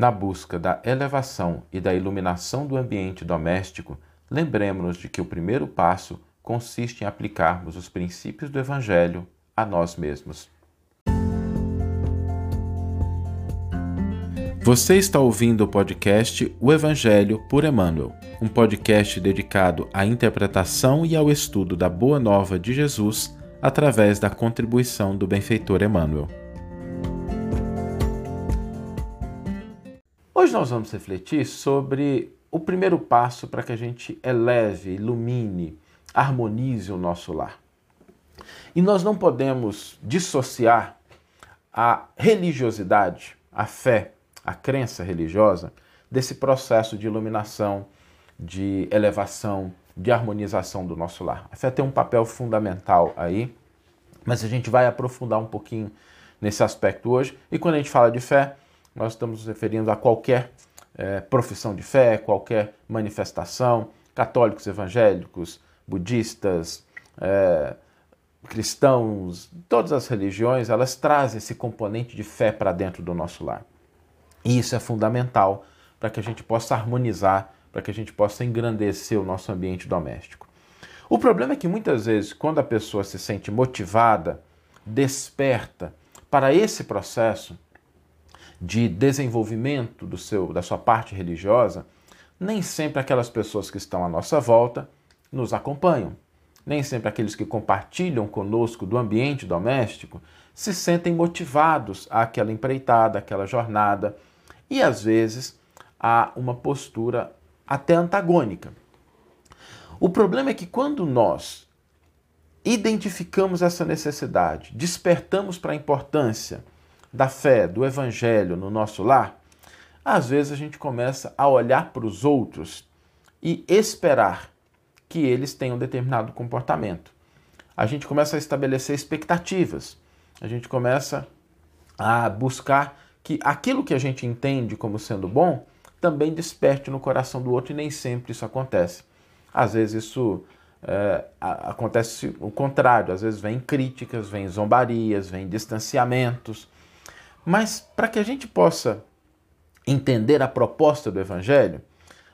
Na busca da elevação e da iluminação do ambiente doméstico, lembremos-nos de que o primeiro passo consiste em aplicarmos os princípios do Evangelho a nós mesmos. Você está ouvindo o podcast O Evangelho por Emmanuel, um podcast dedicado à interpretação e ao estudo da Boa Nova de Jesus através da contribuição do benfeitor Emmanuel. Hoje nós vamos refletir sobre o primeiro passo para que a gente eleve, ilumine, harmonize o nosso lar. E nós não podemos dissociar a religiosidade, a fé, a crença religiosa desse processo de iluminação, de elevação, de harmonização do nosso lar. A fé tem um papel fundamental aí, mas a gente vai aprofundar um pouquinho nesse aspecto hoje. E quando a gente fala de fé, nós estamos referindo a qualquer é, profissão de fé, qualquer manifestação, católicos, evangélicos, budistas, é, cristãos, todas as religiões, elas trazem esse componente de fé para dentro do nosso lar. E isso é fundamental para que a gente possa harmonizar, para que a gente possa engrandecer o nosso ambiente doméstico. O problema é que muitas vezes, quando a pessoa se sente motivada, desperta para esse processo, de desenvolvimento do seu, da sua parte religiosa, nem sempre aquelas pessoas que estão à nossa volta nos acompanham. Nem sempre aqueles que compartilham conosco do ambiente doméstico se sentem motivados àquela empreitada, àquela jornada, e às vezes há uma postura até antagônica. O problema é que quando nós identificamos essa necessidade, despertamos para a importância da fé, do evangelho no nosso lar, às vezes a gente começa a olhar para os outros e esperar que eles tenham determinado comportamento. A gente começa a estabelecer expectativas. A gente começa a buscar que aquilo que a gente entende como sendo bom também desperte no coração do outro e nem sempre isso acontece. Às vezes isso é, acontece o contrário, às vezes vem críticas, vem zombarias, vem distanciamentos. Mas para que a gente possa entender a proposta do Evangelho,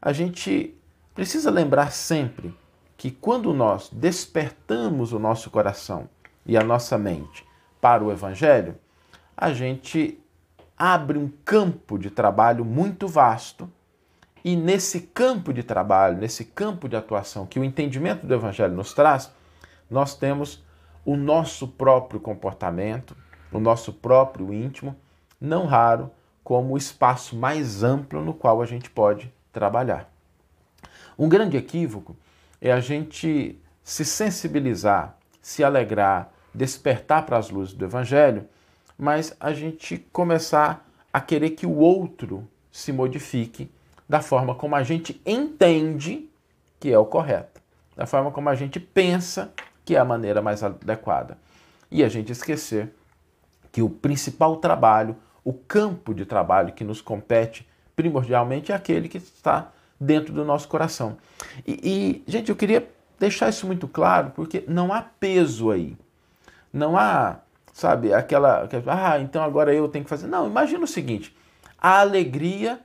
a gente precisa lembrar sempre que quando nós despertamos o nosso coração e a nossa mente para o Evangelho, a gente abre um campo de trabalho muito vasto. E nesse campo de trabalho, nesse campo de atuação que o entendimento do Evangelho nos traz, nós temos o nosso próprio comportamento, no nosso próprio íntimo, não raro como o espaço mais amplo no qual a gente pode trabalhar. Um grande equívoco é a gente se sensibilizar, se alegrar, despertar para as luzes do Evangelho, mas a gente começar a querer que o outro se modifique da forma como a gente entende que é o correto, da forma como a gente pensa que é a maneira mais adequada. E a gente esquecer que o principal trabalho, o campo de trabalho que nos compete primordialmente é aquele que está dentro do nosso coração. E, e, gente, eu queria deixar isso muito claro, porque não há peso aí. Não há, sabe, aquela, aquela. Ah, então agora eu tenho que fazer. Não, imagina o seguinte: a alegria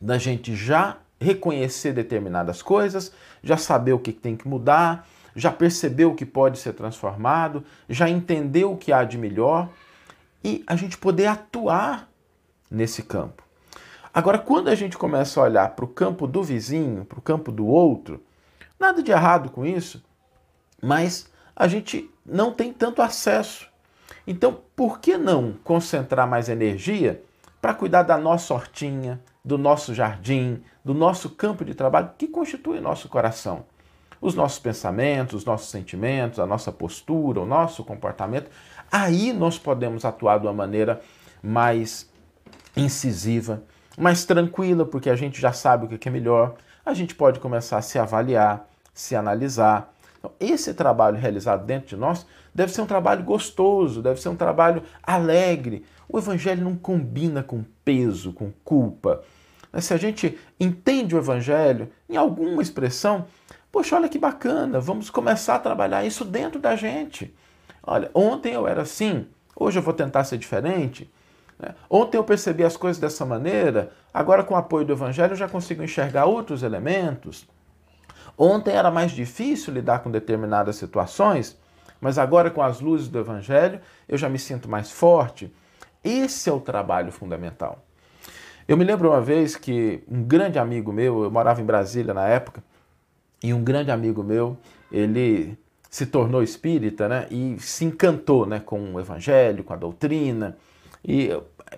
da gente já reconhecer determinadas coisas, já saber o que tem que mudar, já perceber o que pode ser transformado, já entender o que há de melhor e a gente poder atuar nesse campo. Agora, quando a gente começa a olhar para o campo do vizinho, para o campo do outro, nada de errado com isso, mas a gente não tem tanto acesso. Então, por que não concentrar mais energia para cuidar da nossa hortinha, do nosso jardim, do nosso campo de trabalho que constitui nosso coração? Os nossos pensamentos, os nossos sentimentos, a nossa postura, o nosso comportamento Aí nós podemos atuar de uma maneira mais incisiva, mais tranquila, porque a gente já sabe o que é melhor. A gente pode começar a se avaliar, se analisar. Então, esse trabalho realizado dentro de nós deve ser um trabalho gostoso, deve ser um trabalho alegre. O evangelho não combina com peso, com culpa. Se a gente entende o evangelho em alguma expressão, poxa, olha que bacana, vamos começar a trabalhar isso dentro da gente. Olha, ontem eu era assim, hoje eu vou tentar ser diferente. Né? Ontem eu percebi as coisas dessa maneira, agora com o apoio do Evangelho eu já consigo enxergar outros elementos. Ontem era mais difícil lidar com determinadas situações, mas agora com as luzes do Evangelho eu já me sinto mais forte. Esse é o trabalho fundamental. Eu me lembro uma vez que um grande amigo meu, eu morava em Brasília na época, e um grande amigo meu, ele se tornou espírita, né? E se encantou, né, com o evangelho, com a doutrina. E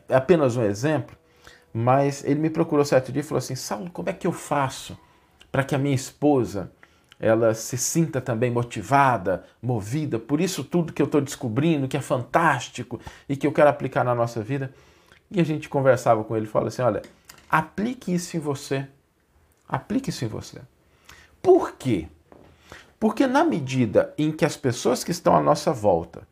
é apenas um exemplo, mas ele me procurou certo dia e falou assim: "Saulo, como é que eu faço para que a minha esposa ela se sinta também motivada, movida por isso tudo que eu estou descobrindo, que é fantástico e que eu quero aplicar na nossa vida?" E a gente conversava com ele e falou assim: "Olha, aplique isso em você. Aplique isso em você. Por quê? Porque na medida em que as pessoas que estão à nossa volta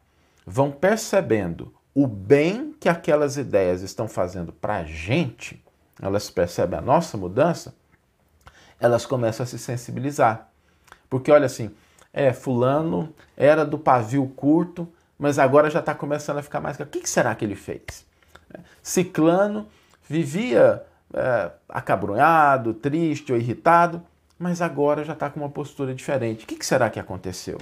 vão percebendo o bem que aquelas ideias estão fazendo para a gente, elas percebem a nossa mudança, elas começam a se sensibilizar. Porque olha assim, é, fulano era do pavio curto, mas agora já está começando a ficar mais... O que será que ele fez? Ciclano vivia é, acabrunhado, triste ou irritado, mas agora já está com uma postura diferente. O que, que será que aconteceu?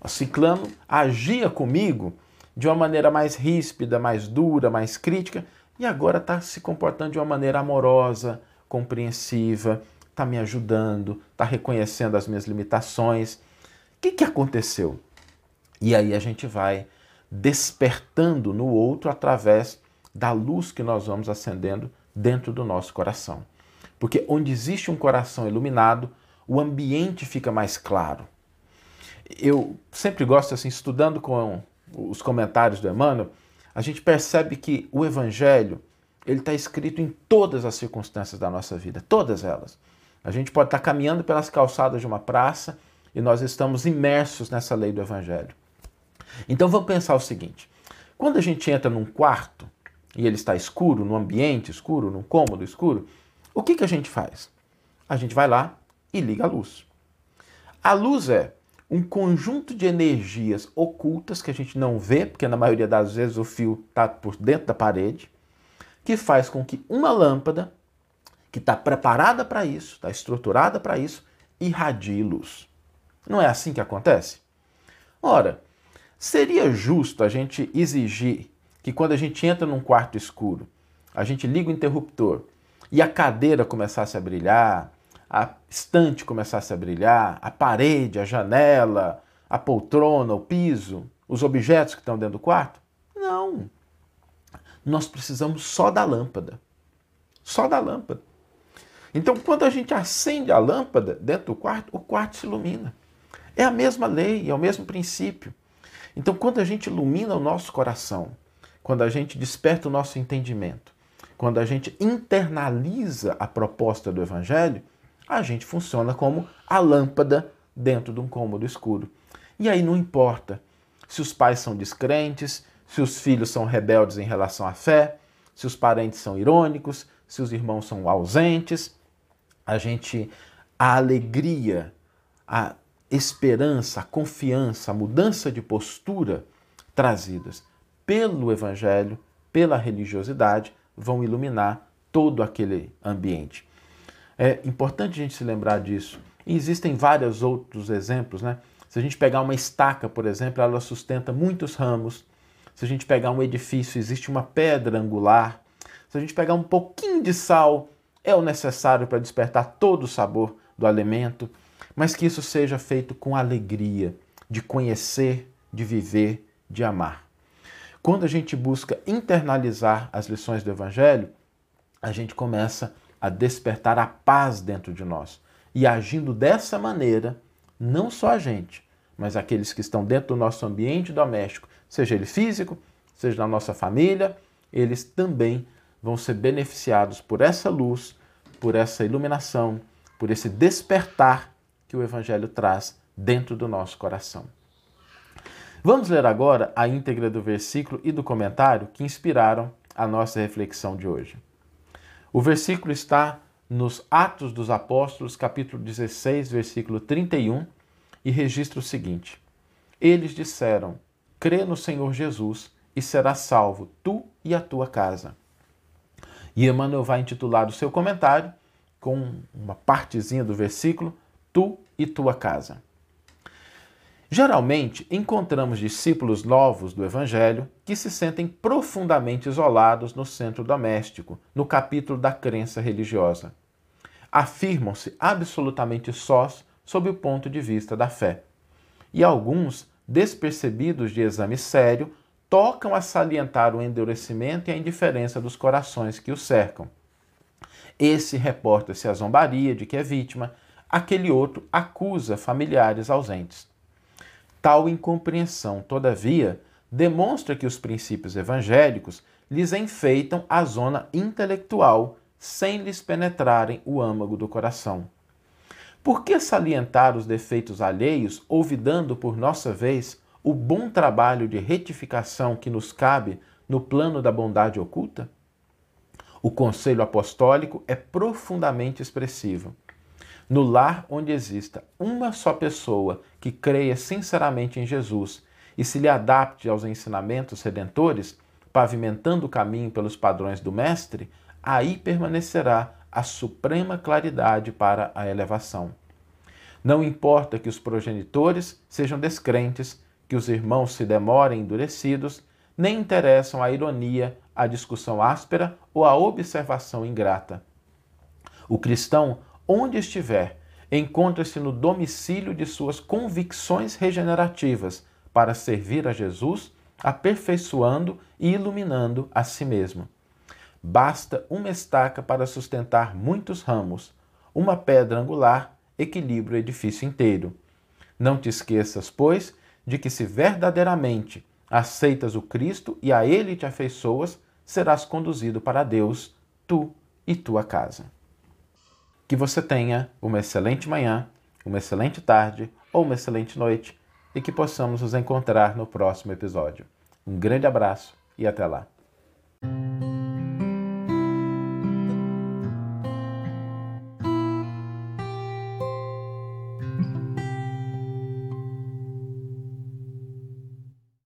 O ciclano agia comigo de uma maneira mais ríspida, mais dura, mais crítica, e agora está se comportando de uma maneira amorosa, compreensiva, está me ajudando, está reconhecendo as minhas limitações. O que, que aconteceu? E aí a gente vai despertando no outro através da luz que nós vamos acendendo dentro do nosso coração. Porque onde existe um coração iluminado, o ambiente fica mais claro. Eu sempre gosto, assim, estudando com os comentários do Emmanuel, a gente percebe que o Evangelho ele está escrito em todas as circunstâncias da nossa vida, todas elas. A gente pode estar caminhando pelas calçadas de uma praça e nós estamos imersos nessa lei do Evangelho. Então vamos pensar o seguinte: quando a gente entra num quarto e ele está escuro, num ambiente escuro, num cômodo escuro, o que, que a gente faz? A gente vai lá e liga a luz. A luz é um conjunto de energias ocultas que a gente não vê, porque na maioria das vezes o fio está por dentro da parede, que faz com que uma lâmpada, que está preparada para isso, está estruturada para isso, irradie luz. Não é assim que acontece? Ora, seria justo a gente exigir que quando a gente entra num quarto escuro, a gente liga o interruptor e a cadeira começasse a brilhar, a estante começasse a brilhar, a parede, a janela, a poltrona, o piso, os objetos que estão dentro do quarto? Não. Nós precisamos só da lâmpada. Só da lâmpada. Então, quando a gente acende a lâmpada dentro do quarto, o quarto se ilumina. É a mesma lei, é o mesmo princípio. Então, quando a gente ilumina o nosso coração, quando a gente desperta o nosso entendimento, quando a gente internaliza a proposta do Evangelho, a gente funciona como a lâmpada dentro de um cômodo escuro. E aí não importa se os pais são descrentes, se os filhos são rebeldes em relação à fé, se os parentes são irônicos, se os irmãos são ausentes, a gente a alegria, a esperança, a confiança, a mudança de postura trazidas pelo evangelho, pela religiosidade, vão iluminar todo aquele ambiente. É importante a gente se lembrar disso. E existem vários outros exemplos, né? Se a gente pegar uma estaca, por exemplo, ela sustenta muitos ramos. Se a gente pegar um edifício, existe uma pedra angular. Se a gente pegar um pouquinho de sal, é o necessário para despertar todo o sabor do alimento, mas que isso seja feito com alegria, de conhecer, de viver, de amar. Quando a gente busca internalizar as lições do Evangelho, a gente começa a despertar a paz dentro de nós. E agindo dessa maneira, não só a gente, mas aqueles que estão dentro do nosso ambiente doméstico, seja ele físico, seja na nossa família, eles também vão ser beneficiados por essa luz, por essa iluminação, por esse despertar que o Evangelho traz dentro do nosso coração. Vamos ler agora a íntegra do versículo e do comentário que inspiraram a nossa reflexão de hoje. O versículo está nos Atos dos Apóstolos, capítulo 16, versículo 31, e registra o seguinte: Eles disseram: Crê no Senhor Jesus e serás salvo, tu e a tua casa. E Emmanuel vai intitular o seu comentário com uma partezinha do versículo: Tu e tua casa. Geralmente, encontramos discípulos novos do Evangelho que se sentem profundamente isolados no centro doméstico, no capítulo da crença religiosa. Afirmam-se absolutamente sós sob o ponto de vista da fé. E alguns, despercebidos de exame sério, tocam a salientar o endurecimento e a indiferença dos corações que o cercam. Esse reporta-se a zombaria de que é vítima, aquele outro acusa familiares ausentes. Tal incompreensão, todavia, demonstra que os princípios evangélicos lhes enfeitam a zona intelectual sem lhes penetrarem o âmago do coração. Por que salientar os defeitos alheios, olvidando por nossa vez o bom trabalho de retificação que nos cabe no plano da bondade oculta? O conselho apostólico é profundamente expressivo. No lar onde exista uma só pessoa que creia sinceramente em Jesus e se lhe adapte aos ensinamentos redentores, pavimentando o caminho pelos padrões do Mestre, aí permanecerá a suprema claridade para a elevação. Não importa que os progenitores sejam descrentes, que os irmãos se demorem endurecidos, nem interessam a ironia, a discussão áspera ou a observação ingrata. O cristão onde estiver, encontra-se no domicílio de suas convicções regenerativas para servir a Jesus, aperfeiçoando e iluminando a si mesmo. Basta uma estaca para sustentar muitos ramos, uma pedra angular equilibra o edifício inteiro. Não te esqueças, pois, de que se verdadeiramente aceitas o Cristo e a Ele te afeiçoas, serás conduzido para Deus, tu e tua casa. Que você tenha uma excelente manhã, uma excelente tarde ou uma excelente noite e que possamos nos encontrar no próximo episódio. Um grande abraço e até lá!